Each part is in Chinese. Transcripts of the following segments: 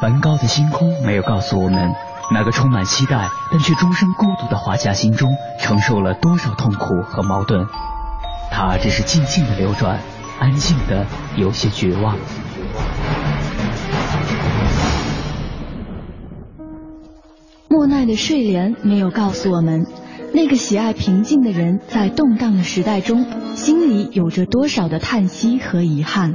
梵高的星空没有告诉我们，那个充满期待但却终生孤独的画家心中承受了多少痛苦和矛盾。他只是静静的流转，安静的有些绝望。莫奈的睡莲没有告诉我们，那个喜爱平静的人在动荡的时代中，心里有着多少的叹息和遗憾。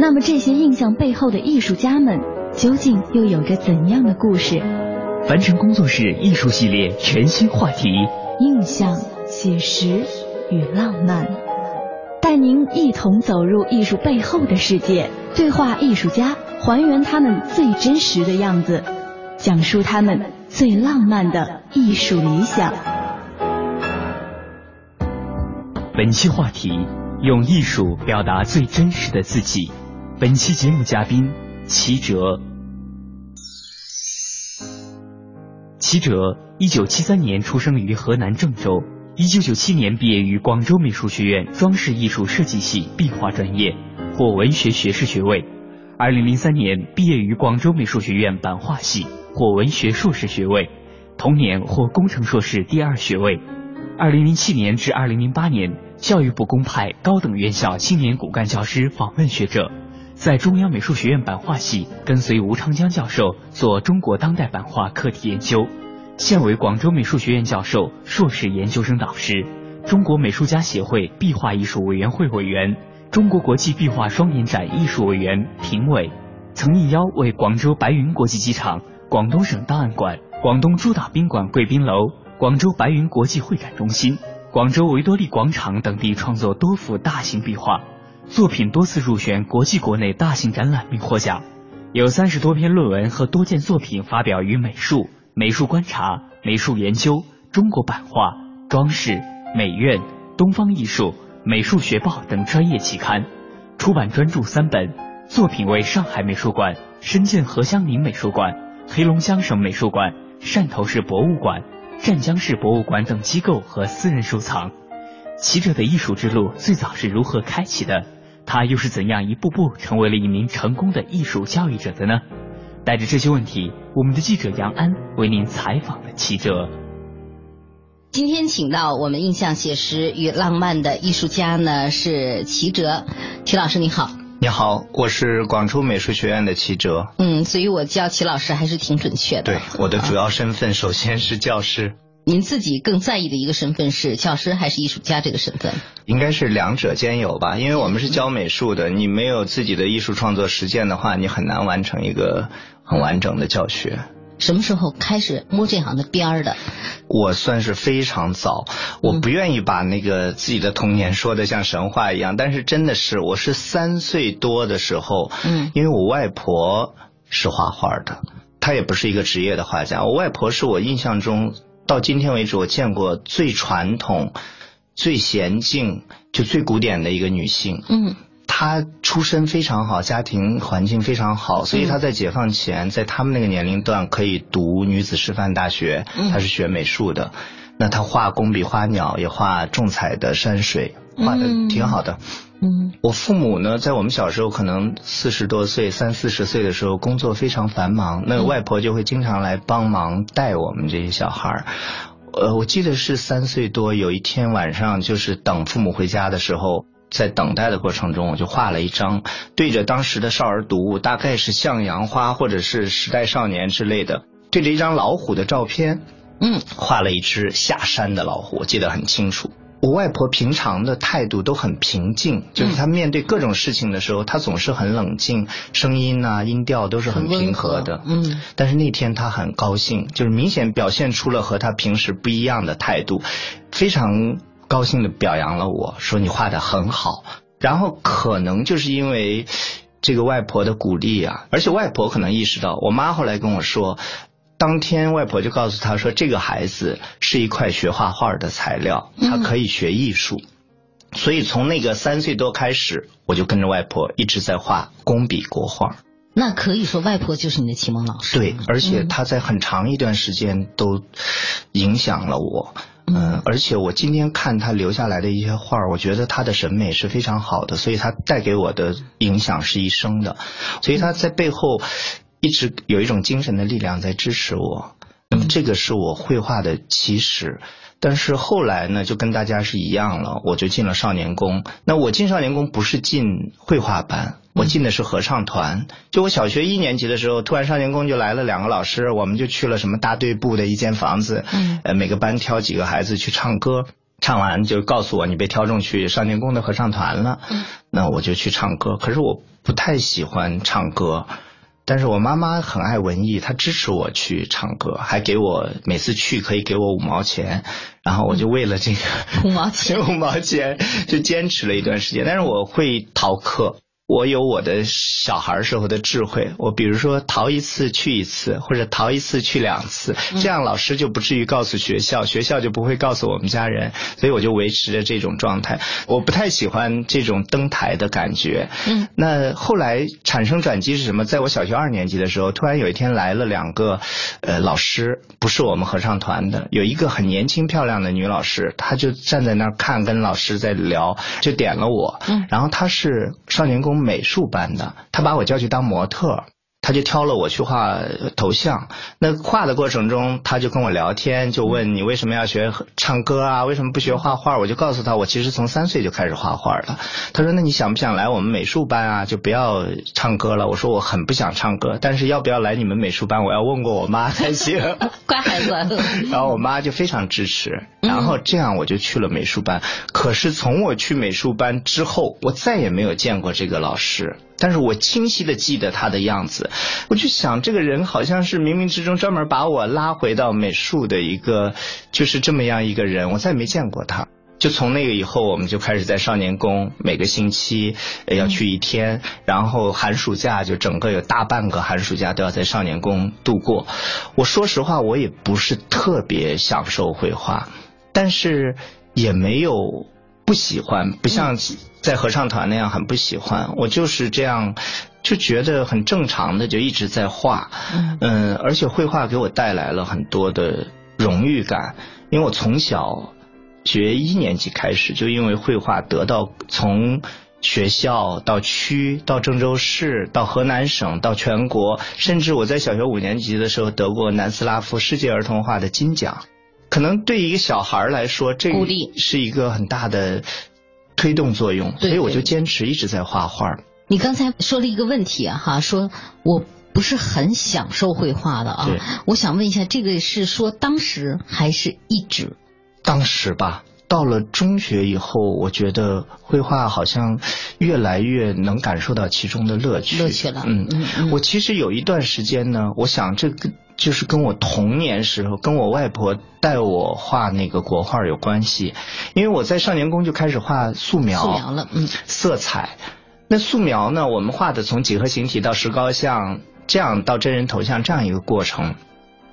那么这些印象背后的艺术家们究竟又有着怎样的故事？凡尘工作室艺术系列全新话题：印象、写实与浪漫，带您一同走入艺术背后的世界，对话艺术家，还原他们最真实的样子，讲述他们最浪漫的艺术理想。本期话题：用艺术表达最真实的自己。本期节目嘉宾齐哲。齐哲，一九七三年出生于河南郑州，一九九七年毕业于广州美术学院装饰艺术设计系壁画专业，获文学学士学位。二零零三年毕业于广州美术学院版画系，获文学硕士学位，同年获工程硕士第二学位。二零零七年至二零零八年，教育部公派高等院校青年骨干教师访问学者。在中央美术学院版画系跟随吴长江教授做中国当代版画课题研究，现为广州美术学院教授、硕士研究生导师，中国美术家协会壁画艺术委员会委员，中国国际壁画双年展艺术委员、评委，曾应邀为广州白云国际机场、广东省档案馆、广东朱打宾馆贵宾楼、广州白云国际会展中心、广州维多利广场等地创作多幅大型壁画。作品多次入选国际国内大型展览并获奖，有三十多篇论文和多件作品发表于《美术》《美术观察》《美术研究》《中国版画》《装饰》《美院》《东方艺术》《美术学报》等专业期刊，出版专著三本，作品为上海美术馆、深圳何香凝美术馆、黑龙江省美术馆、汕头市博物馆、湛江市博物馆等机构和私人收藏。骑者的艺术之路最早是如何开启的？他又是怎样一步步成为了一名成功的艺术教育者的呢？带着这些问题，我们的记者杨安为您采访了齐哲。今天请到我们印象写实与浪漫的艺术家呢是齐哲，齐老师你好。你好，我是广州美术学院的齐哲。嗯，所以我叫齐老师还是挺准确的。对，我的主要身份首先是教师。您自己更在意的一个身份是教师还是艺术家这个身份？应该是两者兼有吧，因为我们是教美术的，你没有自己的艺术创作实践的话，你很难完成一个很完整的教学。什么时候开始摸这行的边儿的？我算是非常早，我不愿意把那个自己的童年说的像神话一样，但是真的是，我是三岁多的时候，嗯，因为我外婆是画画的，她也不是一个职业的画家，我外婆是我印象中。到今天为止，我见过最传统、最娴静、就最古典的一个女性。嗯，她出身非常好，家庭环境非常好，所以她在解放前，在他们那个年龄段可以读女子师范大学。她是学美术的，那她画工笔花鸟，也画重彩的山水，画的挺好的。嗯，我父母呢，在我们小时候可能四十多岁、三四十岁的时候，工作非常繁忙，那外婆就会经常来帮忙带我们这些小孩儿。呃，我记得是三岁多，有一天晚上，就是等父母回家的时候，在等待的过程中，我就画了一张对着当时的少儿读物，大概是《向阳花》或者是《时代少年》之类的，对着一张老虎的照片，嗯，画了一只下山的老虎，我记得很清楚。我外婆平常的态度都很平静，就是她面对各种事情的时候，她总是很冷静，声音啊、音调都是很平和的。嗯，但是那天她很高兴，就是明显表现出了和她平时不一样的态度，非常高兴的表扬了我说你画的很好。然后可能就是因为这个外婆的鼓励啊，而且外婆可能意识到，我妈后来跟我说，当天外婆就告诉他说，这个孩子是一块学画画的材料，他可以学艺术。所以从那个三岁多开始，我就跟着外婆一直在画工笔国画。那可以说外婆就是你的启蒙老师。对，而且她在很长一段时间都影响了我。嗯，而且我今天看她留下来的一些画，我觉得她的审美是非常好的，所以她带给我的影响是一生的。所以她在背后一直有一种精神的力量在支持我。那么这个是我绘画的起始。但是后来呢，就跟大家是一样了，我就进了少年宫。那我进少年宫不是进绘画班，我进的是合唱团。就我小学一年级的时候，突然少年宫就来了两个老师，我们就去了什么大队部的一间房子，呃，每个班挑几个孩子去唱歌，唱完就告诉我你被挑中去少年宫的合唱团了。那我就去唱歌，可是我不太喜欢唱歌。但是我妈妈很爱文艺，她支持我去唱歌，还给我每次去可以给我五毛钱，然后我就为了这个五毛钱 五毛钱就坚持了一段时间，但是我会逃课。我有我的小孩时候的智慧，我比如说逃一次去一次，或者逃一次去两次，这样老师就不至于告诉学校，学校就不会告诉我们家人，所以我就维持着这种状态。我不太喜欢这种登台的感觉。嗯，那后来产生转机是什么？在我小学二年级的时候，突然有一天来了两个呃老师，不是我们合唱团的，有一个很年轻漂亮的女老师，她就站在那儿看，跟老师在聊，就点了我。嗯，然后她是少年宫。美术班的，他把我叫去当模特。他就挑了我去画头像，那画的过程中，他就跟我聊天，就问你为什么要学唱歌啊？为什么不学画画？我就告诉他，我其实从三岁就开始画画了。他说，那你想不想来我们美术班啊？就不要唱歌了。我说我很不想唱歌，但是要不要来你们美术班？我要问过我妈 才行。乖孩子。然后我妈就非常支持，然后这样我就去了美术班。可是从我去美术班之后，我再也没有见过这个老师。但是我清晰的记得他的样子，我就想这个人好像是冥冥之中专门把我拉回到美术的一个，就是这么样一个人，我再也没见过他。就从那个以后，我们就开始在少年宫，每个星期要去一天，然后寒暑假就整个有大半个寒暑假都要在少年宫度过。我说实话，我也不是特别享受绘画，但是也没有。不喜欢，不像在合唱团那样很不喜欢。我就是这样，就觉得很正常的，就一直在画。嗯，而且绘画给我带来了很多的荣誉感，因为我从小学一年级开始，就因为绘画得到从学校到区到郑州市到河南省到全国，甚至我在小学五年级的时候得过南斯拉夫世界儿童画的金奖。可能对一个小孩来说，这是一个很大的推动作用，所以我就坚持一直在画画。你刚才说了一个问题啊，哈，说我不是很享受绘画的啊。我想问一下，这个是说当时还是一直？当时吧。到了中学以后，我觉得绘画好像越来越能感受到其中的乐趣。乐趣了。嗯嗯。我其实有一段时间呢，我想这个就是跟我童年时候跟我外婆带我画那个国画有关系，因为我在少年宫就开始画素描。素描了，嗯。色彩，那素描呢？我们画的从几何形体到石膏像，这样到真人头像这样一个过程。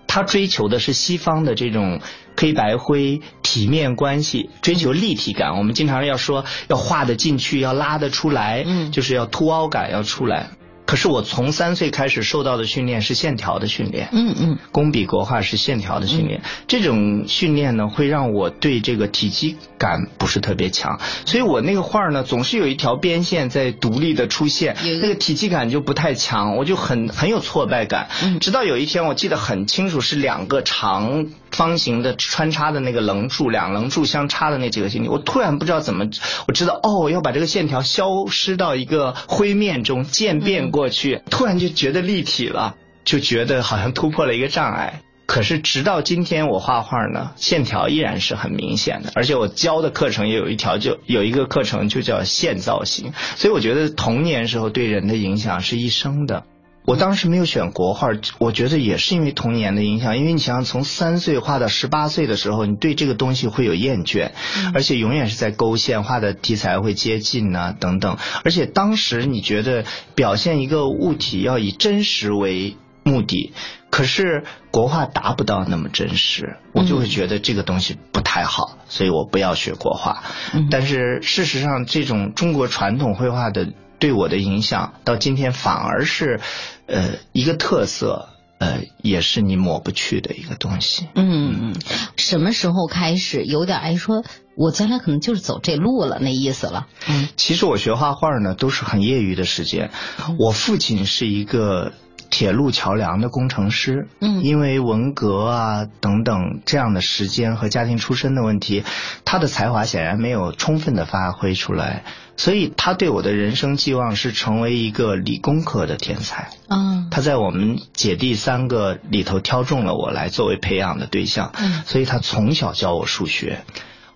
他追求的是西方的这种黑白灰体面关系，追求立体感。我们经常要说要画得进去，要拉得出来，嗯，就是要凸凹感要出来。可是我从三岁开始受到的训练是线条的训练，嗯嗯，工笔国画是线条的训练。这种训练呢，会让我对这个体积感不是特别强，所以我那个画呢，总是有一条边线在独立的出现，那个体积感就不太强，我就很很有挫败感。直到有一天，我记得很清楚，是两个长方形的穿插的那个棱柱，两棱柱相插的那几个形体，我突然不知道怎么，我知道哦，要把这个线条消失到一个灰面中渐变过。过去突然就觉得立体了，就觉得好像突破了一个障碍。可是直到今天我画画呢，线条依然是很明显的，而且我教的课程也有一条，就有一个课程就叫线造型。所以我觉得童年时候对人的影响是一生的。我当时没有选国画，我觉得也是因为童年的影响。因为你想想，从三岁画到十八岁的时候，你对这个东西会有厌倦，而且永远是在勾线，画的题材会接近啊等等。而且当时你觉得表现一个物体要以真实为。目的。可是国画达不到那么真实，我就会觉得这个东西不太好，所以我不要学国画。但是事实上，这种中国传统绘画的对我的影响，到今天反而是呃一个特色。呃，也是你抹不去的一个东西。嗯嗯，什么时候开始有点哎，说我将来可能就是走这路了那意思了。嗯，其实我学画画呢，都是很业余的时间。我父亲是一个。铁路桥梁的工程师，嗯，因为文革啊等等这样的时间和家庭出身的问题，他的才华显然没有充分的发挥出来，所以他对我的人生寄望是成为一个理工科的天才。嗯，他在我们姐弟三个里头挑中了我来作为培养的对象，嗯，所以他从小教我数学，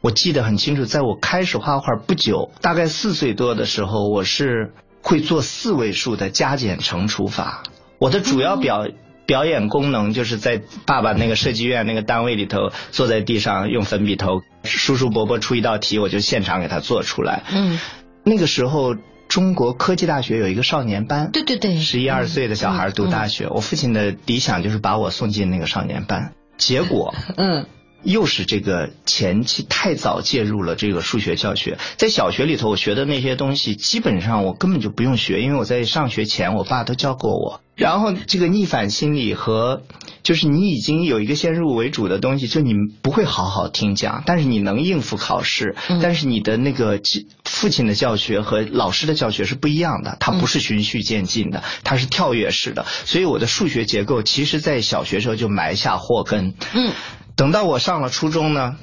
我记得很清楚，在我开始画画不久，大概四岁多的时候，我是会做四位数的加减乘除法。我的主要表表演功能就是在爸爸那个设计院那个单位里头，坐在地上用粉笔头，叔叔伯伯出一道题，我就现场给他做出来。嗯，那个时候中国科技大学有一个少年班，对对对，十一二岁的小孩读大学，我父亲的理想就是把我送进那个少年班，结果，嗯。又是这个前期太早介入了这个数学教学，在小学里头我学的那些东西，基本上我根本就不用学，因为我在上学前我爸都教过我。然后这个逆反心理和就是你已经有一个先入为主的东西，就你不会好好听讲，但是你能应付考试，但是你的那个父亲的教学和老师的教学是不一样的，它不是循序渐进的，它是跳跃式的，所以我的数学结构其实在小学时候就埋下祸根。嗯。等到我上了初中呢，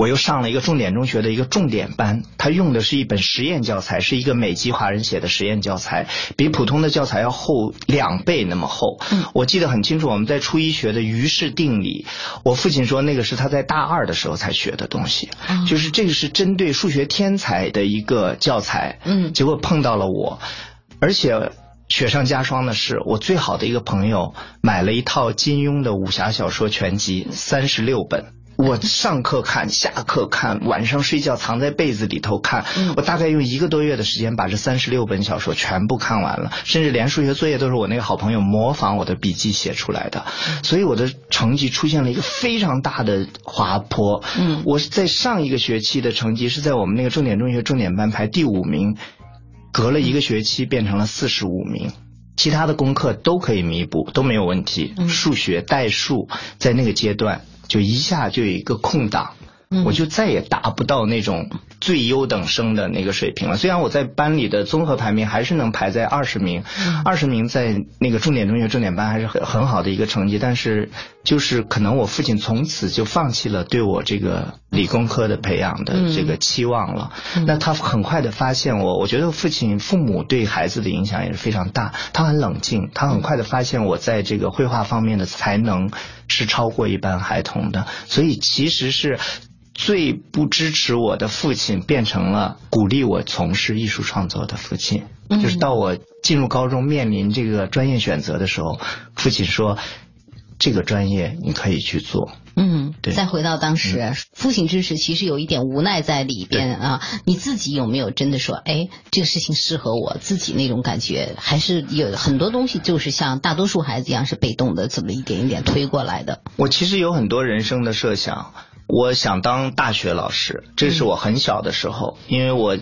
我又上了一个重点中学的一个重点班，他用的是一本实验教材，是一个美籍华人写的实验教材，比普通的教材要厚两倍那么厚。我记得很清楚，我们在初一学的余氏定理，我父亲说那个是他在大二的时候才学的东西，就是这个是针对数学天才的一个教材。嗯，结果碰到了我，而且。雪上加霜的是，我最好的一个朋友买了一套金庸的武侠小说全集，三十六本。我上课看，下课看，晚上睡觉藏在被子里头看。我大概用一个多月的时间把这三十六本小说全部看完了，甚至连数学作业都是我那个好朋友模仿我的笔记写出来的。所以我的成绩出现了一个非常大的滑坡。嗯，我在上一个学期的成绩是在我们那个重点中学重点班排第五名。隔了一个学期变成了四十五名，其他的功课都可以弥补，都没有问题。数学代数在那个阶段就一下就有一个空档。我就再也达不到那种最优等生的那个水平了。虽然我在班里的综合排名还是能排在二十名，二十名在那个重点中学重点班还是很很好的一个成绩，但是就是可能我父亲从此就放弃了对我这个理工科的培养的这个期望了。那他很快的发现我，我觉得父亲父母对孩子的影响也是非常大。他很冷静，他很快的发现我在这个绘画方面的才能是超过一般孩童的，所以其实是。最不支持我的父亲变成了鼓励我从事艺术创作的父亲，就是到我进入高中面临这个专业选择的时候，父亲说这个专业你可以去做。嗯，对。再回到当时，父亲支持其实有一点无奈在里边啊。你自己有没有真的说，哎，这个事情适合我自己那种感觉？还是有很多东西就是像大多数孩子一样是被动的，这么一点一点推过来的？我其实有很多人生的设想。我想当大学老师，这是我很小的时候，因为我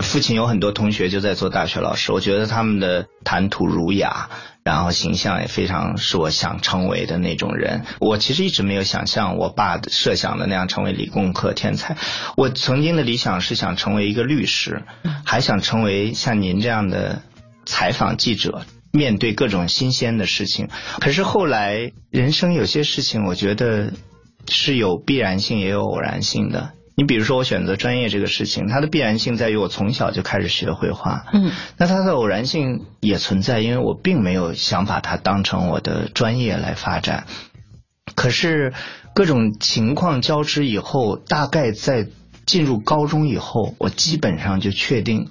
父亲有很多同学就在做大学老师，我觉得他们的谈吐儒雅，然后形象也非常是我想成为的那种人。我其实一直没有想象我爸设想的那样成为理工科天才。我曾经的理想是想成为一个律师，还想成为像您这样的采访记者，面对各种新鲜的事情。可是后来人生有些事情，我觉得。是有必然性也有偶然性的。你比如说我选择专业这个事情，它的必然性在于我从小就开始学绘画。嗯，那它的偶然性也存在，因为我并没有想把它当成我的专业来发展。可是各种情况交织以后，大概在进入高中以后，我基本上就确定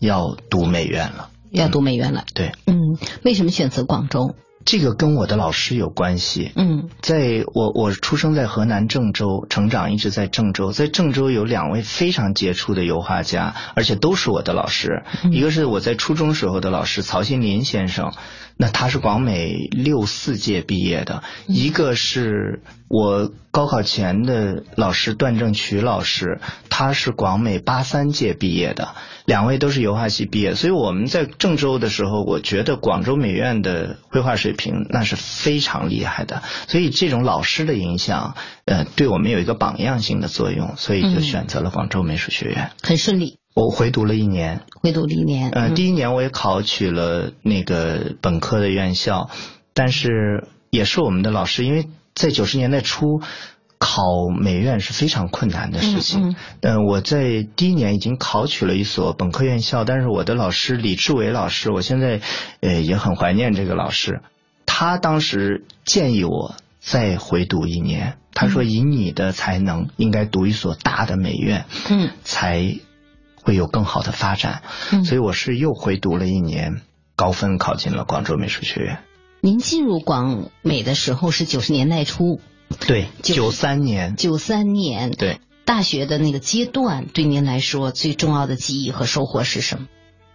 要读美院了。要读美院了。对。嗯，为什么选择广州？这个跟我的老师有关系。嗯，在我我出生在河南郑州，成长一直在郑州。在郑州有两位非常杰出的油画家，而且都是我的老师。一个是我在初中时候的老师曹新林先生，那他是广美六四届毕业的，一个是我高考前的老师段正渠老师，他是广美八三届毕业的，两位都是油画系毕业，所以我们在郑州的时候，我觉得广州美院的绘画水平那是非常厉害的，所以这种老师的影响，呃，对我们有一个榜样性的作用，所以就选择了广州美术学院，很顺利。我回读了一年，回读了一年。呃，第一年我也考取了那个本科的院校，但是也是我们的老师，因为在九十年代初考美院是非常困难的事情。嗯，我在第一年已经考取了一所本科院校，但是我的老师李志伟老师，我现在呃也很怀念这个老师。他当时建议我再回读一年，他说以你的才能，应该读一所大的美院，嗯，才。会有更好的发展，所以我是又回读了一年，高分考进了广州美术学院。您进入广美的时候是九十年代初，对，九三年，九三年，对，大学的那个阶段对您来说最重要的记忆和收获是什么？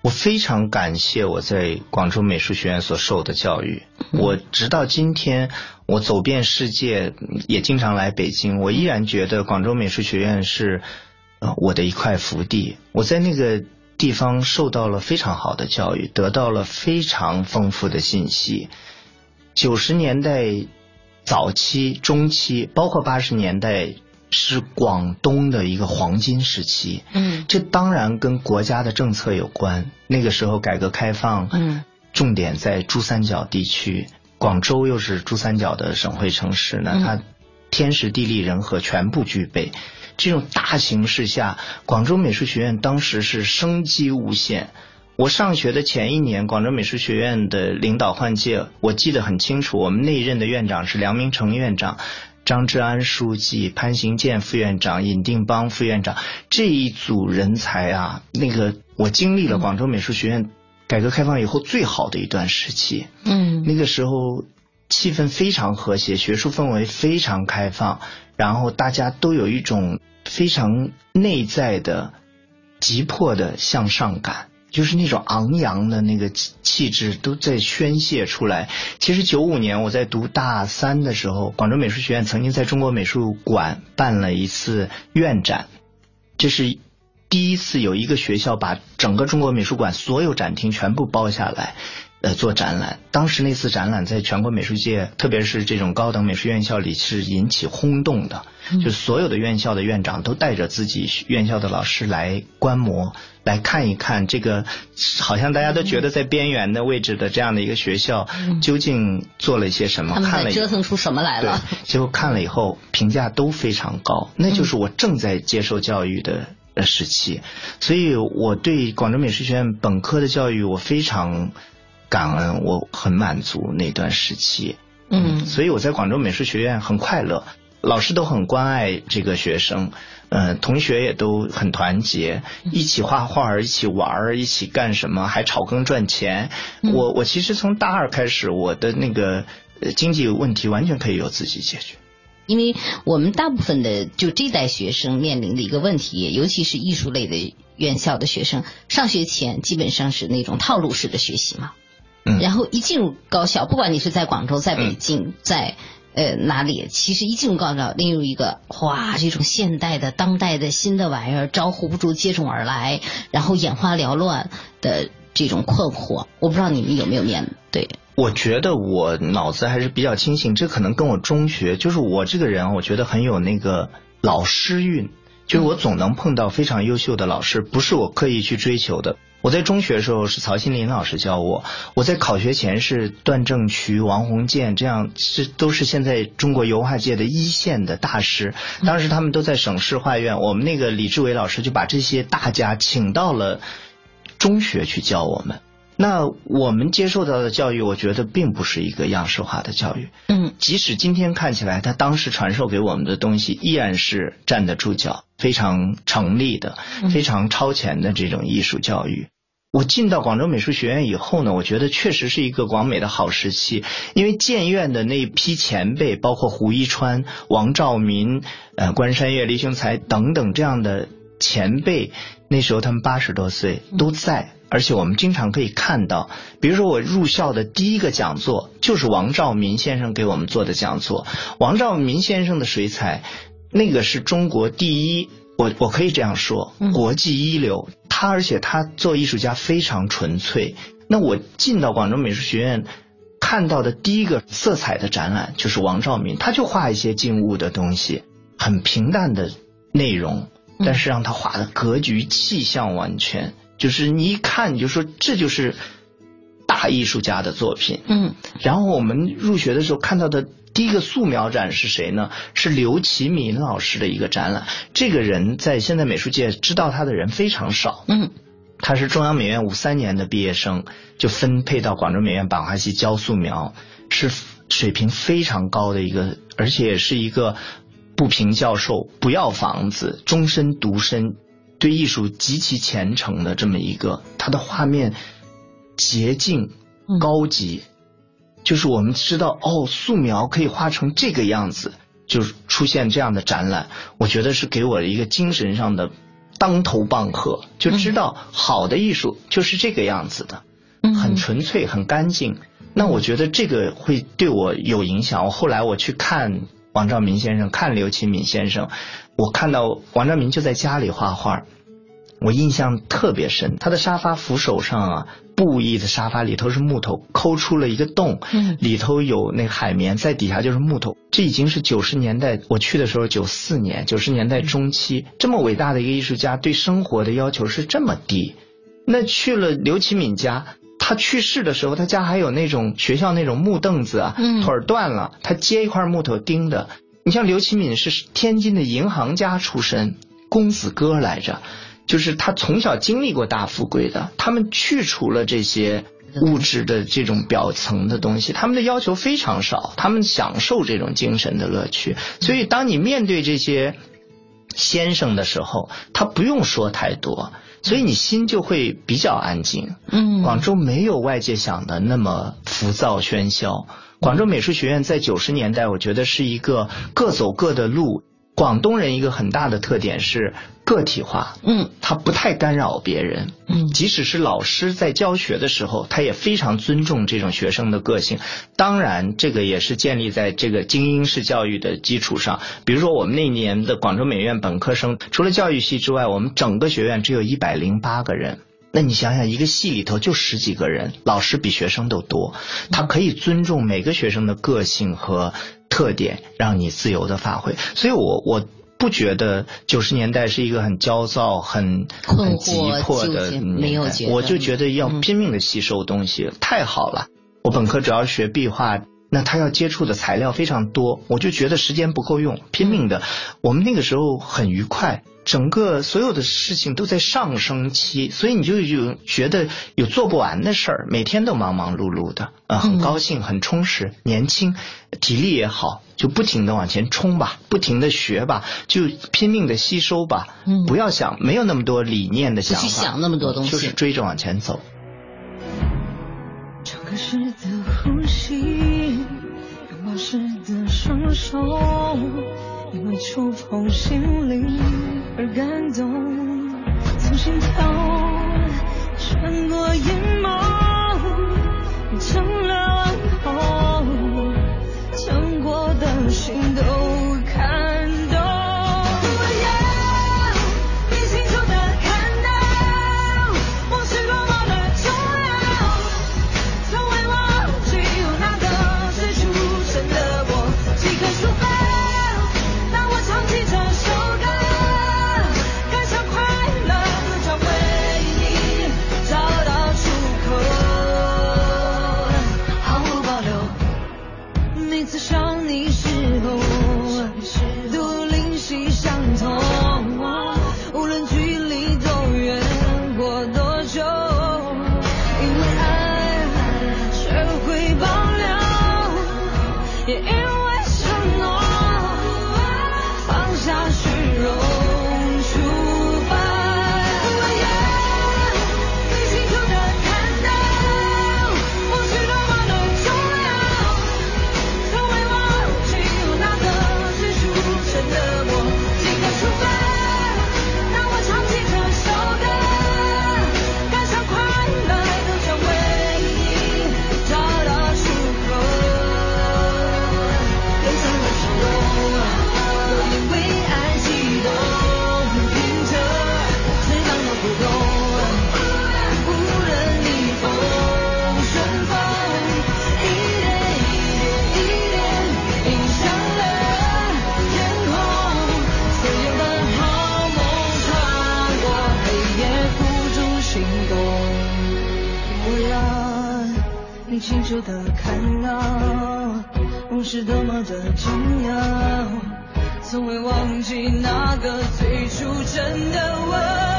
我非常感谢我在广州美术学院所受的教育，我直到今天，我走遍世界，也经常来北京，我依然觉得广州美术学院是。啊，我的一块福地，我在那个地方受到了非常好的教育，得到了非常丰富的信息。九十年代早期、中期，包括八十年代，是广东的一个黄金时期。嗯，这当然跟国家的政策有关。那个时候改革开放，嗯，重点在珠三角地区，广州又是珠三角的省会城市，那它天时地利人和全部具备。这种大形势下，广州美术学院当时是生机无限。我上学的前一年，广州美术学院的领导换届，我记得很清楚。我们那一任的院长是梁明成院长、张志安书记、潘行健副院长、尹定邦副院长这一组人才啊，那个我经历了广州美术学院改革开放以后最好的一段时期。嗯，那个时候气氛非常和谐，学术氛围非常开放，然后大家都有一种。非常内在的急迫的向上感，就是那种昂扬的那个气质都在宣泄出来。其实九五年我在读大三的时候，广州美术学院曾经在中国美术馆办了一次院展，这是第一次有一个学校把整个中国美术馆所有展厅全部包下来。呃，做展览，当时那次展览在全国美术界，特别是这种高等美术院校里是引起轰动的，就所有的院校的院长都带着自己院校的老师来观摩，来看一看这个好像大家都觉得在边缘的位置的这样的一个学校，究竟做了一些什么？看了折腾出什么来了？结果看了以后评价都非常高，那就是我正在接受教育的时期，所以我对广州美术学院本科的教育我非常。感恩，我很满足那段时期，嗯，所以我在广州美术学院很快乐，老师都很关爱这个学生，嗯，同学也都很团结，一起画画，一起玩，一起干什么，还炒更赚钱。我我其实从大二开始，我的那个经济问题完全可以由自己解决，因为我们大部分的就这代学生面临的一个问题，尤其是艺术类的院校的学生，上学前基本上是那种套路式的学习嘛。然后一进入高校，不管你是在广州、在北京、在呃哪里，其实一进入高校，例如一个哇，这种现代的、当代的新的玩意儿招呼不住接踵而来，然后眼花缭乱的这种困惑，我不知道你们有没有面对？我觉得我脑子还是比较清醒，这可能跟我中学，就是我这个人，我觉得很有那个老师运，就是我总能碰到非常优秀的老师，不是我刻意去追求的。我在中学的时候是曹新林老师教我，我在考学前是段正渠、王洪建，这样这都是现在中国油画界的一线的大师。当时他们都在省市画院，我们那个李志伟老师就把这些大家请到了中学去教我们。那我们接受到的教育，我觉得并不是一个样式化的教育。嗯，即使今天看起来，他当时传授给我们的东西依然是站得住脚、非常成立的、非常超前的这种艺术教育。我进到广州美术学院以后呢，我觉得确实是一个广美的好时期，因为建院的那一批前辈，包括胡一川、王兆民、呃关山月、李雄才等等这样的前辈，那时候他们八十多岁都在。而且我们经常可以看到，比如说我入校的第一个讲座就是王兆民先生给我们做的讲座。王兆民先生的水彩，那个是中国第一，我我可以这样说，国际一流。他而且他做艺术家非常纯粹。那我进到广州美术学院看到的第一个色彩的展览就是王兆民，他就画一些静物的东西，很平淡的内容，但是让他画的格局气象完全。就是你一看你就说这就是大艺术家的作品，嗯。然后我们入学的时候看到的第一个素描展是谁呢？是刘启敏老师的一个展览。这个人在现在美术界知道他的人非常少，嗯。他是中央美院五三年的毕业生，就分配到广州美院版画系教素描，是水平非常高的一个，而且也是一个不平教授，不要房子，终身独身。对艺术极其虔诚的这么一个，他的画面洁净高级，就是我们知道哦，素描可以画成这个样子，就出现这样的展览，我觉得是给我一个精神上的当头棒喝，就知道好的艺术就是这个样子的，很纯粹很干净。那我觉得这个会对我有影响。我后来我去看王兆民先生，看刘启敏先生。我看到王兆民就在家里画画，我印象特别深。他的沙发扶手上啊，布艺的沙发里头是木头，抠出了一个洞，里头有那海绵，在底下就是木头。这已经是九十年代，我去的时候九四年，九十年代中期，这么伟大的一个艺术家，对生活的要求是这么低。那去了刘启敏家，他去世的时候，他家还有那种学校那种木凳子啊，腿儿断了，他接一块木头钉的。你像刘启敏是天津的银行家出身，公子哥来着，就是他从小经历过大富贵的。他们去除了这些物质的这种表层的东西，他们的要求非常少，他们享受这种精神的乐趣。所以，当你面对这些先生的时候，他不用说太多，所以你心就会比较安静。嗯，广州没有外界想的那么浮躁喧嚣。广州美术学院在九十年代，我觉得是一个各走各的路。广东人一个很大的特点是个体化，嗯，他不太干扰别人，嗯，即使是老师在教学的时候，他也非常尊重这种学生的个性。当然，这个也是建立在这个精英式教育的基础上。比如说，我们那年的广州美院本科生，除了教育系之外，我们整个学院只有一百零八个人。那你想想，一个系里头就十几个人，老师比学生都多，他可以尊重每个学生的个性和特点，让你自由的发挥。所以我我不觉得九十年代是一个很焦躁、很很急迫的年代，我就觉得要拼命的吸收东西，太好了。我本科主要学壁画，那他要接触的材料非常多，我就觉得时间不够用，拼命的。我们那个时候很愉快。整个所有的事情都在上升期，所以你就有觉得有做不完的事儿，每天都忙忙碌碌的，啊，很高兴，很充实，年轻，体力也好，就不停的往前冲吧，不停的学吧，就拼命的吸收吧，不要想没有那么多理念的想法，去想那么多东西，就是追着往前走。因为触碰心灵而感动，从心跳穿过眼眸，是多么的重要，从未忘记那个最初真的我。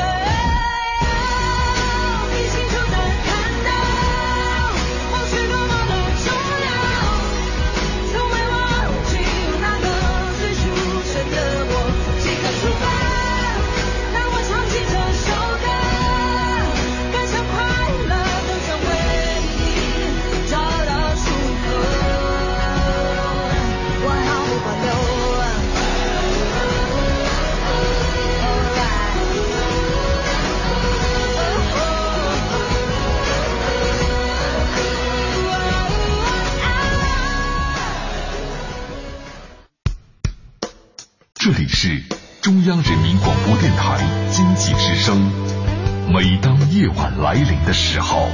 中央人民广播电台经济之声。每当夜晚来临的时候，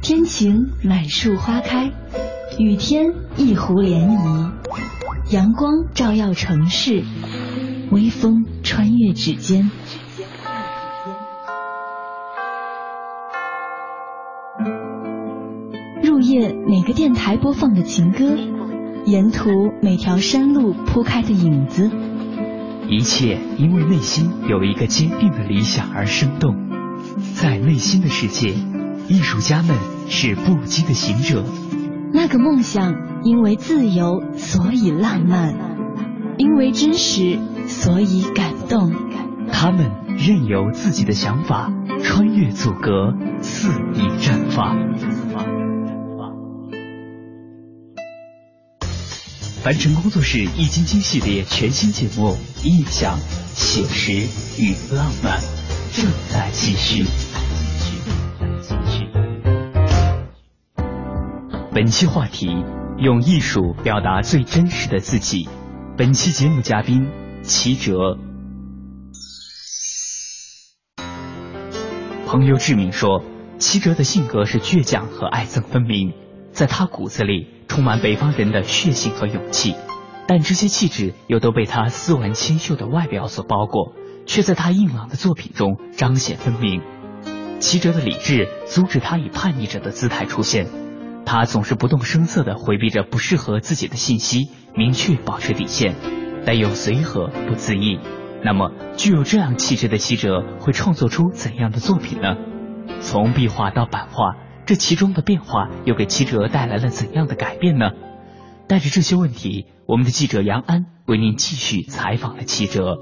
天晴满树花开，雨天一湖涟漪，阳光照耀城市，微风穿越指尖。入夜，哪个电台播放的情歌？沿途每条山路铺开的影子，一切因为内心有一个坚定的理想而生动。在内心的世界，艺术家们是不羁的行者。那个梦想因为自由所以浪漫，因为真实所以感动。他们任由自己的想法穿越阻隔，肆意绽放。凡尘工作室易筋经系列全新节目《印象、写实与浪漫》正在继续。本期话题：用艺术表达最真实的自己。本期节目嘉宾：齐哲。朋友志明说，齐哲的性格是倔强和爱憎分明，在他骨子里。充满北方人的血性和勇气，但这些气质又都被他斯文清秀的外表所包裹，却在他硬朗的作品中彰显分明。齐哲的理智阻止他以叛逆者的姿态出现，他总是不动声色地回避着不适合自己的信息，明确保持底线，但又随和不自意。那么，具有这样气质的齐哲会创作出怎样的作品呢？从壁画到版画。这其中的变化又给七哲带来了怎样的改变呢？带着这些问题，我们的记者杨安为您继续采访了七哲。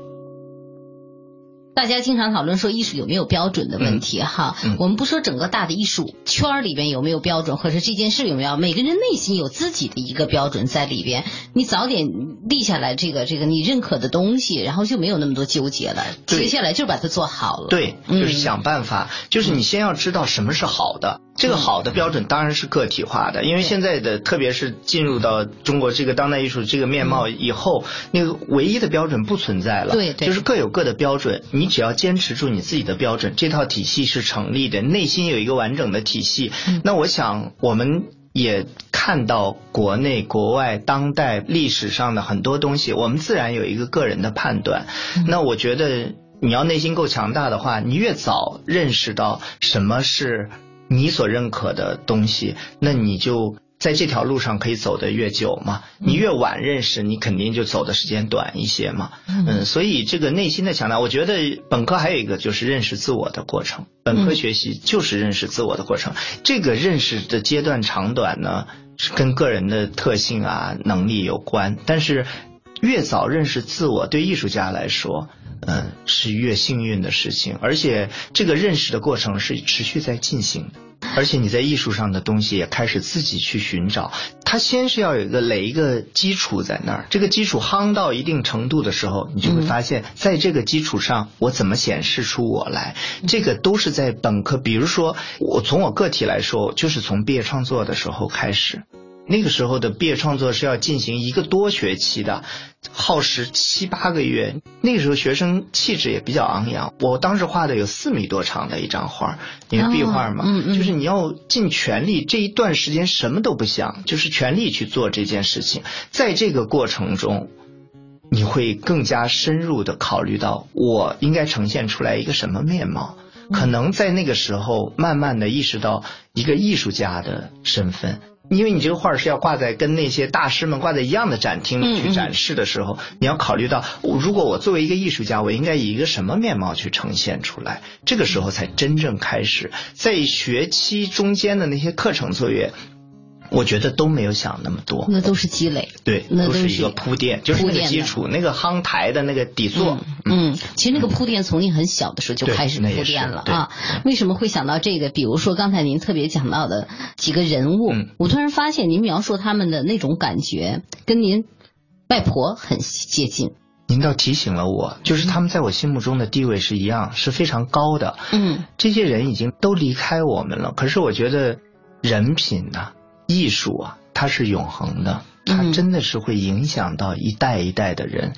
大家经常讨论说艺术有没有标准的问题哈，我们不说整个大的艺术圈里边有没有标准，或者这件事有没有，每个人内心有自己的一个标准在里边。你早点立下来这个这个你认可的东西，然后就没有那么多纠结了。接下来就把它做好了。对，就是想办法，就是你先要知道什么是好的。这个好的标准当然是个体化的，因为现在的特别是进入到中国这个当代艺术这个面貌以后，那个唯一的标准不存在了。对，就是各有各的标准。你你只要坚持住你自己的标准，这套体系是成立的，内心有一个完整的体系。那我想，我们也看到国内、国外、当代历史上的很多东西，我们自然有一个个人的判断。那我觉得，你要内心够强大的话，你越早认识到什么是你所认可的东西，那你就。在这条路上可以走得越久嘛？你越晚认识，你肯定就走的时间短一些嘛。嗯，所以这个内心的强大，我觉得本科还有一个就是认识自我的过程。本科学习就是认识自我的过程。这个认识的阶段长短呢，是跟个人的特性啊、能力有关。但是越早认识自我，对艺术家来说，嗯，是越幸运的事情。而且这个认识的过程是持续在进行的。而且你在艺术上的东西也开始自己去寻找，它先是要有一个垒一个基础在那儿，这个基础夯到一定程度的时候，你就会发现，在这个基础上，我怎么显示出我来，这个都是在本科，比如说我从我个体来说，就是从毕业创作的时候开始。那个时候的毕业创作是要进行一个多学期的，耗时七八个月。那个时候学生气质也比较昂扬。我当时画的有四米多长的一张画，因为壁画嘛，就是你要尽全力，这一段时间什么都不想，就是全力去做这件事情。在这个过程中，你会更加深入的考虑到我应该呈现出来一个什么面貌。可能在那个时候慢慢的意识到一个艺术家的身份。因为你这个画是要挂在跟那些大师们挂在一样的展厅里去展示的时候，你要考虑到，如果我作为一个艺术家，我应该以一个什么面貌去呈现出来？这个时候才真正开始，在学期中间的那些课程作业。我觉得都没有想那么多，那都是积累，对，那都是一个铺垫，就是那个基础，那个夯台的那个底座。嗯，其实那个铺垫从你很小的时候就开始铺垫了啊。为什么会想到这个？比如说刚才您特别讲到的几个人物，我突然发现您描述他们的那种感觉跟您外婆很接近。您倒提醒了我，就是他们在我心目中的地位是一样，是非常高的。嗯，这些人已经都离开我们了，可是我觉得人品呢？艺术啊，它是永恒的，它真的是会影响到一代一代的人。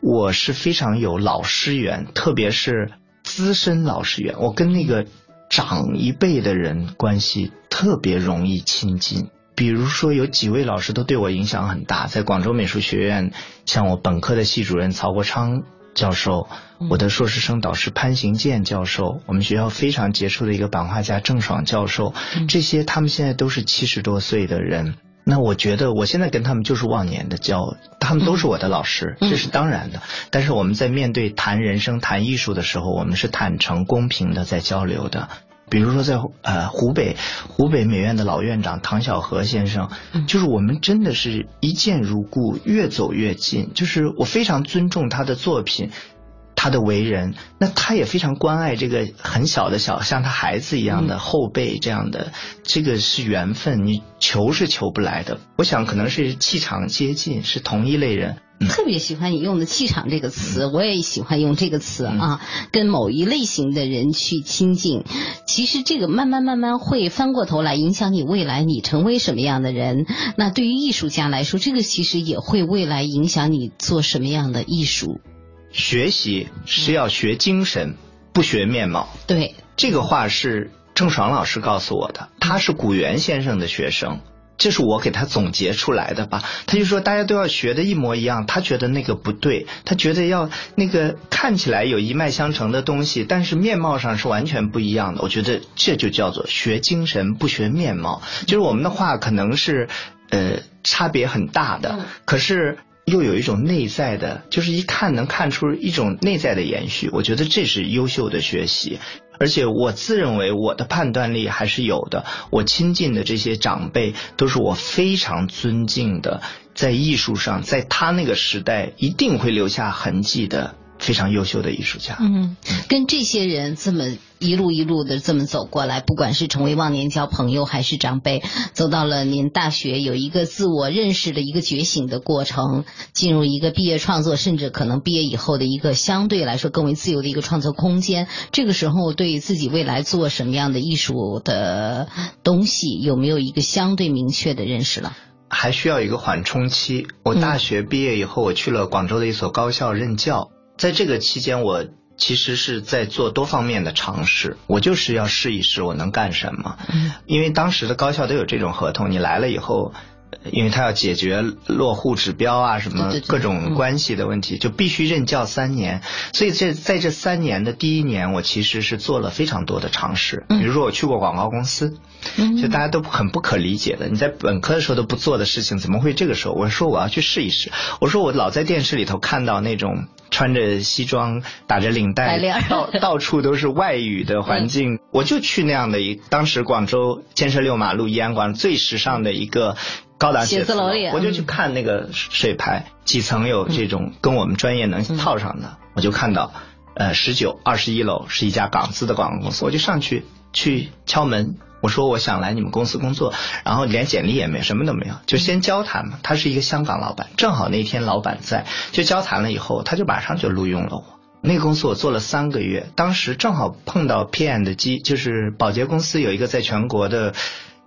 我是非常有老师缘，特别是资深老师缘，我跟那个长一辈的人关系特别容易亲近。比如说，有几位老师都对我影响很大，在广州美术学院，像我本科的系主任曹国昌。教授，我的硕士生导师潘行健教授，我们学校非常杰出的一个版画家郑爽教授，这些他们现在都是七十多岁的人。那我觉得我现在跟他们就是忘年的交，他们都是我的老师，这是当然的。但是我们在面对谈人生、谈艺术的时候，我们是坦诚、公平的在交流的。比如说，在呃湖北湖北美院的老院长唐小河先生，就是我们真的是一见如故，越走越近。就是我非常尊重他的作品，他的为人，那他也非常关爱这个很小的小像他孩子一样的后辈，这样的这个是缘分，你求是求不来的。我想可能是气场接近，是同一类人。特别喜欢你用的“气场”这个词，我也喜欢用这个词啊。跟某一类型的人去亲近，其实这个慢慢慢慢会翻过头来影响你未来，你成为什么样的人。那对于艺术家来说，这个其实也会未来影响你做什么样的艺术。学习是要学精神，不学面貌。对，这个话是郑爽老师告诉我的，他是古元先生的学生。这是我给他总结出来的吧？他就说大家都要学的一模一样，他觉得那个不对，他觉得要那个看起来有一脉相承的东西，但是面貌上是完全不一样的。我觉得这就叫做学精神不学面貌，就是我们的话可能是呃差别很大的，可是又有一种内在的，就是一看能看出一种内在的延续。我觉得这是优秀的学习。而且我自认为我的判断力还是有的，我亲近的这些长辈都是我非常尊敬的，在艺术上，在他那个时代一定会留下痕迹的。非常优秀的艺术家，嗯，跟这些人这么一路一路的这么走过来，不管是成为忘年交朋友，还是长辈，走到了您大学有一个自我认识的一个觉醒的过程，进入一个毕业创作，甚至可能毕业以后的一个相对来说更为自由的一个创作空间。这个时候，对自己未来做什么样的艺术的东西，有没有一个相对明确的认识了？还需要一个缓冲期。我大学毕业以后，我去了广州的一所高校任教。在这个期间，我其实是在做多方面的尝试。我就是要试一试我能干什么。嗯，因为当时的高校都有这种合同，你来了以后，因为他要解决落户指标啊什么各种关系的问题，就必须任教三年。所以这在这三年的第一年，我其实是做了非常多的尝试。比如说我去过广告公司，就大家都很不可理解的，你在本科的时候都不做的事情，怎么会这个时候？我说我要去试一试。我说我老在电视里头看到那种。穿着西装，打着领带，到 到处都是外语的环境，我就去那样的一当时广州建设六马路怡安馆最时尚的一个高档写字楼。里，我就去看那个水牌，几层有这种跟我们专业能套上的，我就看到，呃，十九二十一楼是一家港资的广告公司，我就上去去敲门。我说我想来你们公司工作，然后连简历也没，什么都没有，就先交谈嘛。他是一个香港老板，正好那天老板在，就交谈了以后，他就马上就录用了我。那个公司我做了三个月，当时正好碰到 PM 的机，就是保洁公司有一个在全国的。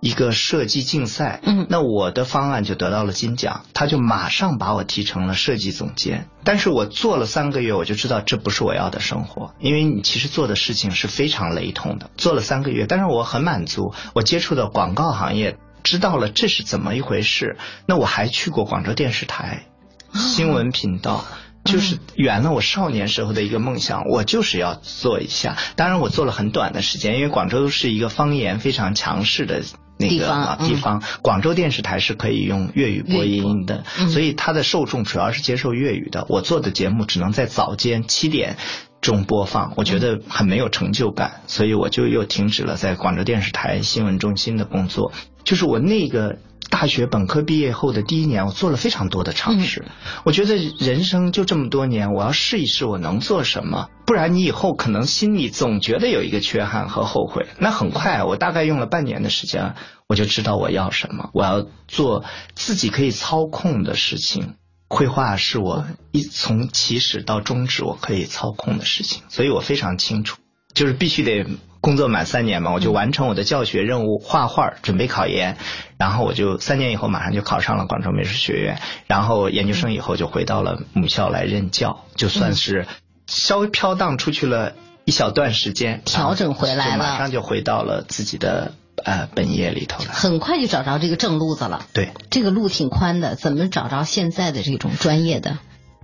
一个设计竞赛，嗯，那我的方案就得到了金奖，他就马上把我提成了设计总监。但是我做了三个月，我就知道这不是我要的生活，因为你其实做的事情是非常雷同的。做了三个月，但是我很满足，我接触的广告行业，知道了这是怎么一回事。那我还去过广州电视台新闻频道，就是圆了我少年时候的一个梦想，我就是要做一下。当然，我做了很短的时间，因为广州是一个方言非常强势的那个地方，广州电视台是可以用粤语播音的，所以它的受众主要是接受粤语的。我做的节目只能在早间七点钟播放，我觉得很没有成就感，所以我就又停止了在广州电视台新闻中心的工作。就是我那个。大学本科毕业后的第一年，我做了非常多的尝试。我觉得人生就这么多年，我要试一试我能做什么。不然你以后可能心里总觉得有一个缺憾和后悔。那很快，我大概用了半年的时间，我就知道我要什么。我要做自己可以操控的事情。绘画是我一从起始到终止我可以操控的事情，所以我非常清楚，就是必须得。工作满三年嘛，我就完成我的教学任务，画画，准备考研，然后我就三年以后马上就考上了广州美术学院，然后研究生以后就回到了母校来任教，就算是稍微飘荡出去了一小段时间，调整回来了，马上就回到了自己的呃本业里头了，很快就找着这个正路子了。对，这个路挺宽的，怎么找着现在的这种专业的？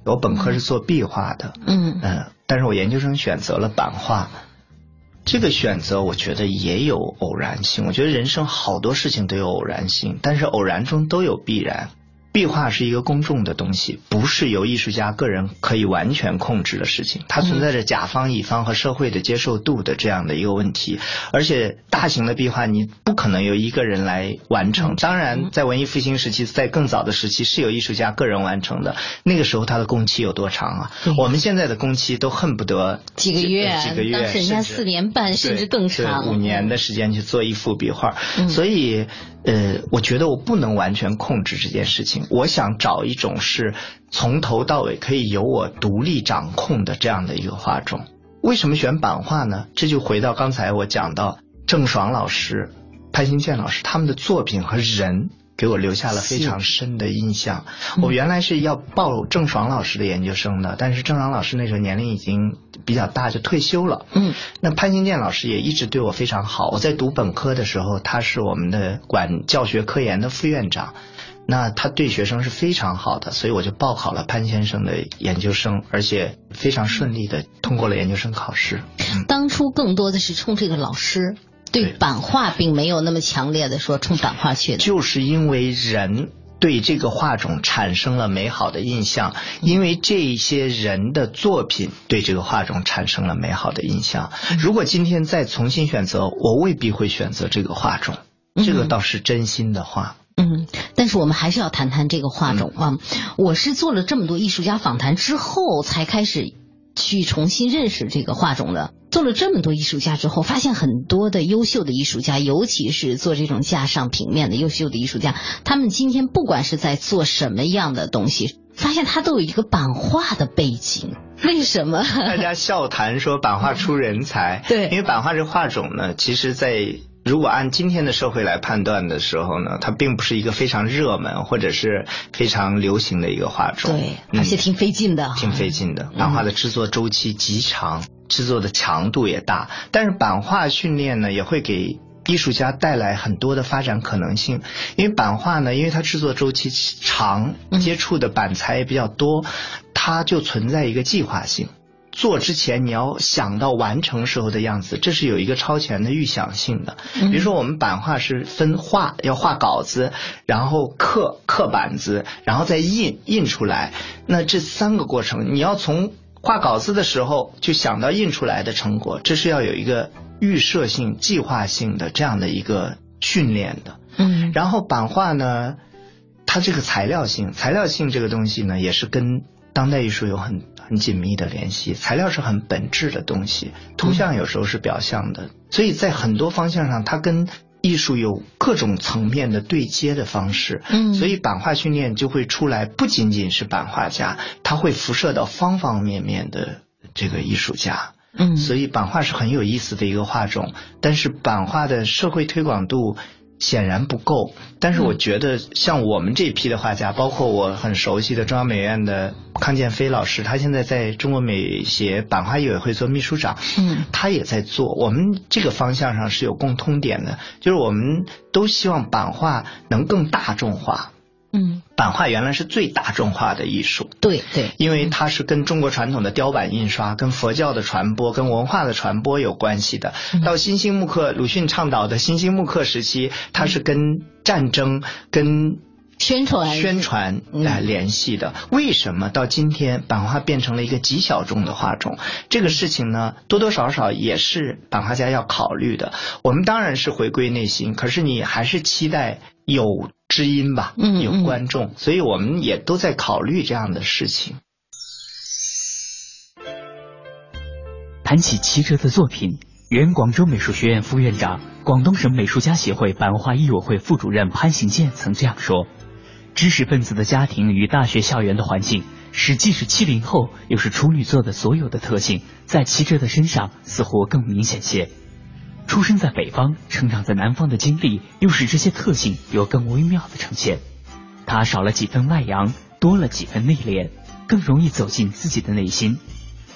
我本科是做壁画的，嗯。嗯，但是我研究生选择了版画。这个选择，我觉得也有偶然性。我觉得人生好多事情都有偶然性，但是偶然中都有必然。壁画是一个公众的东西，不是由艺术家个人可以完全控制的事情。它存在着甲方、乙方和社会的接受度的这样的一个问题。而且大型的壁画你不可能由一个人来完成。当然，在文艺复兴时期，在更早的时期是由艺术家个人完成的。那个时候他的工期有多长啊？我们现在的工期都恨不得几个月，几个月，当时人家四年半甚至更长，五年的时间去做一幅壁画。所以。呃，我觉得我不能完全控制这件事情。我想找一种是从头到尾可以由我独立掌控的这样的一个画种。为什么选版画呢？这就回到刚才我讲到郑爽老师、潘新建老师他们的作品和人。给我留下了非常深的印象。我原来是要报郑爽老师的研究生的，但是郑爽老师那时候年龄已经比较大，就退休了。嗯，那潘兴建老师也一直对我非常好。我在读本科的时候，他是我们的管教学科研的副院长，那他对学生是非常好的，所以我就报考了潘先生的研究生，而且非常顺利的通过了研究生考试。当初更多的是冲这个老师。对版画并没有那么强烈的说冲版画去的，就是因为人对这个画种产生了美好的印象，因为这些人的作品对这个画种产生了美好的印象。如果今天再重新选择，我未必会选择这个画种，这个倒是真心的话。嗯，但是我们还是要谈谈这个画种啊。我是做了这么多艺术家访谈之后，才开始去重新认识这个画种的。做了这么多艺术家之后，发现很多的优秀的艺术家，尤其是做这种架上平面的优秀的艺术家，他们今天不管是在做什么样的东西，发现他都有一个版画的背景。为什么？大家笑谈说版画出人才，对，因为版画这画种呢，其实在如果按今天的社会来判断的时候呢，它并不是一个非常热门或者是非常流行的一个画种，对，而且挺费劲的，挺费劲的。版画的制作周期极长。制作的强度也大，但是版画训练呢，也会给艺术家带来很多的发展可能性。因为版画呢，因为它制作周期长，接触的板材也比较多，它就存在一个计划性。做之前你要想到完成时候的样子，这是有一个超前的预想性的。比如说我们版画是分画，要画稿子，然后刻刻板子，然后再印印出来。那这三个过程，你要从。画稿子的时候就想到印出来的成果，这是要有一个预设性、计划性的这样的一个训练的。嗯，然后版画呢，它这个材料性、材料性这个东西呢，也是跟当代艺术有很很紧密的联系。材料是很本质的东西，图像有时候是表象的，所以在很多方向上，它跟。艺术有各种层面的对接的方式，嗯，所以版画训练就会出来，不仅仅是版画家，它会辐射到方方面面的这个艺术家，嗯，所以版画是很有意思的一个画种，但是版画的社会推广度。显然不够，但是我觉得像我们这批的画家，包括我很熟悉的中央美院的康建飞老师，他现在在中国美协版画艺委会做秘书长，嗯，他也在做。我们这个方向上是有共通点的，就是我们都希望版画能更大众化。嗯，版画原来是最大众化的艺术。对对，因为它是跟中国传统的雕版印刷、跟佛教的传播、跟文化的传播有关系的。到新兴木刻，鲁迅倡导的新兴木刻时期，它是跟战争、跟宣传宣传来联系的。为什么到今天版画变成了一个极小众的画种？这个事情呢，多多少少也是版画家要考虑的。我们当然是回归内心，可是你还是期待有知音吧，有观众，所以我们也都在考虑这样的事情。谈起齐哲的作品，原广州美术学院副院长、广东省美术家协会版画艺委会副主任潘行健曾这样说。知识分子的家庭与大学校园的环境，使既是七零后又是处女座的所有的特性，在齐哲的身上似乎更明显些。出生在北方、成长在南方的经历，又使这些特性有更微妙的呈现。他少了几分外扬，多了几分内敛，更容易走进自己的内心。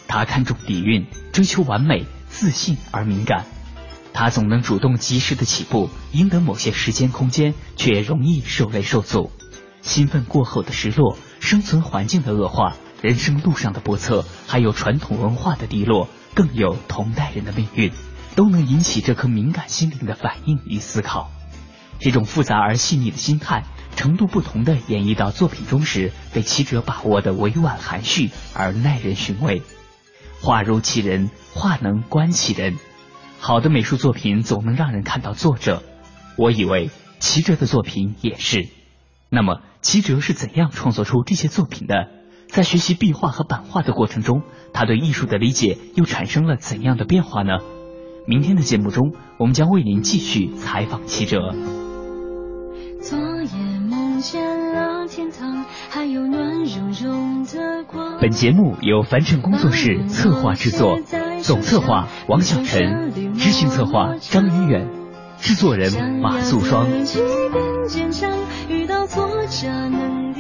他看重底蕴，追求完美，自信而敏感。他总能主动及时的起步，赢得某些时间空间，却容易受累受阻。兴奋过后的失落，生存环境的恶化，人生路上的不测，还有传统文化的低落，更有同代人的命运，都能引起这颗敏感心灵的反应与思考。这种复杂而细腻的心态，程度不同的演绎到作品中时，被七者把握的委婉含蓄而耐人寻味。画如其人，画能观其人。好的美术作品总能让人看到作者。我以为齐哲的作品也是。那么。齐哲是怎样创作出这些作品的？在学习壁画和版画的过程中，他对艺术的理解又产生了怎样的变化呢？明天的节目中，我们将为您继续采访齐哲。昨夜梦见了天堂，还有暖融融的光。本节目由凡尘工作室策划制作，总策划王小晨，执行策划张云远，制作人马素双。遇到挫折，能。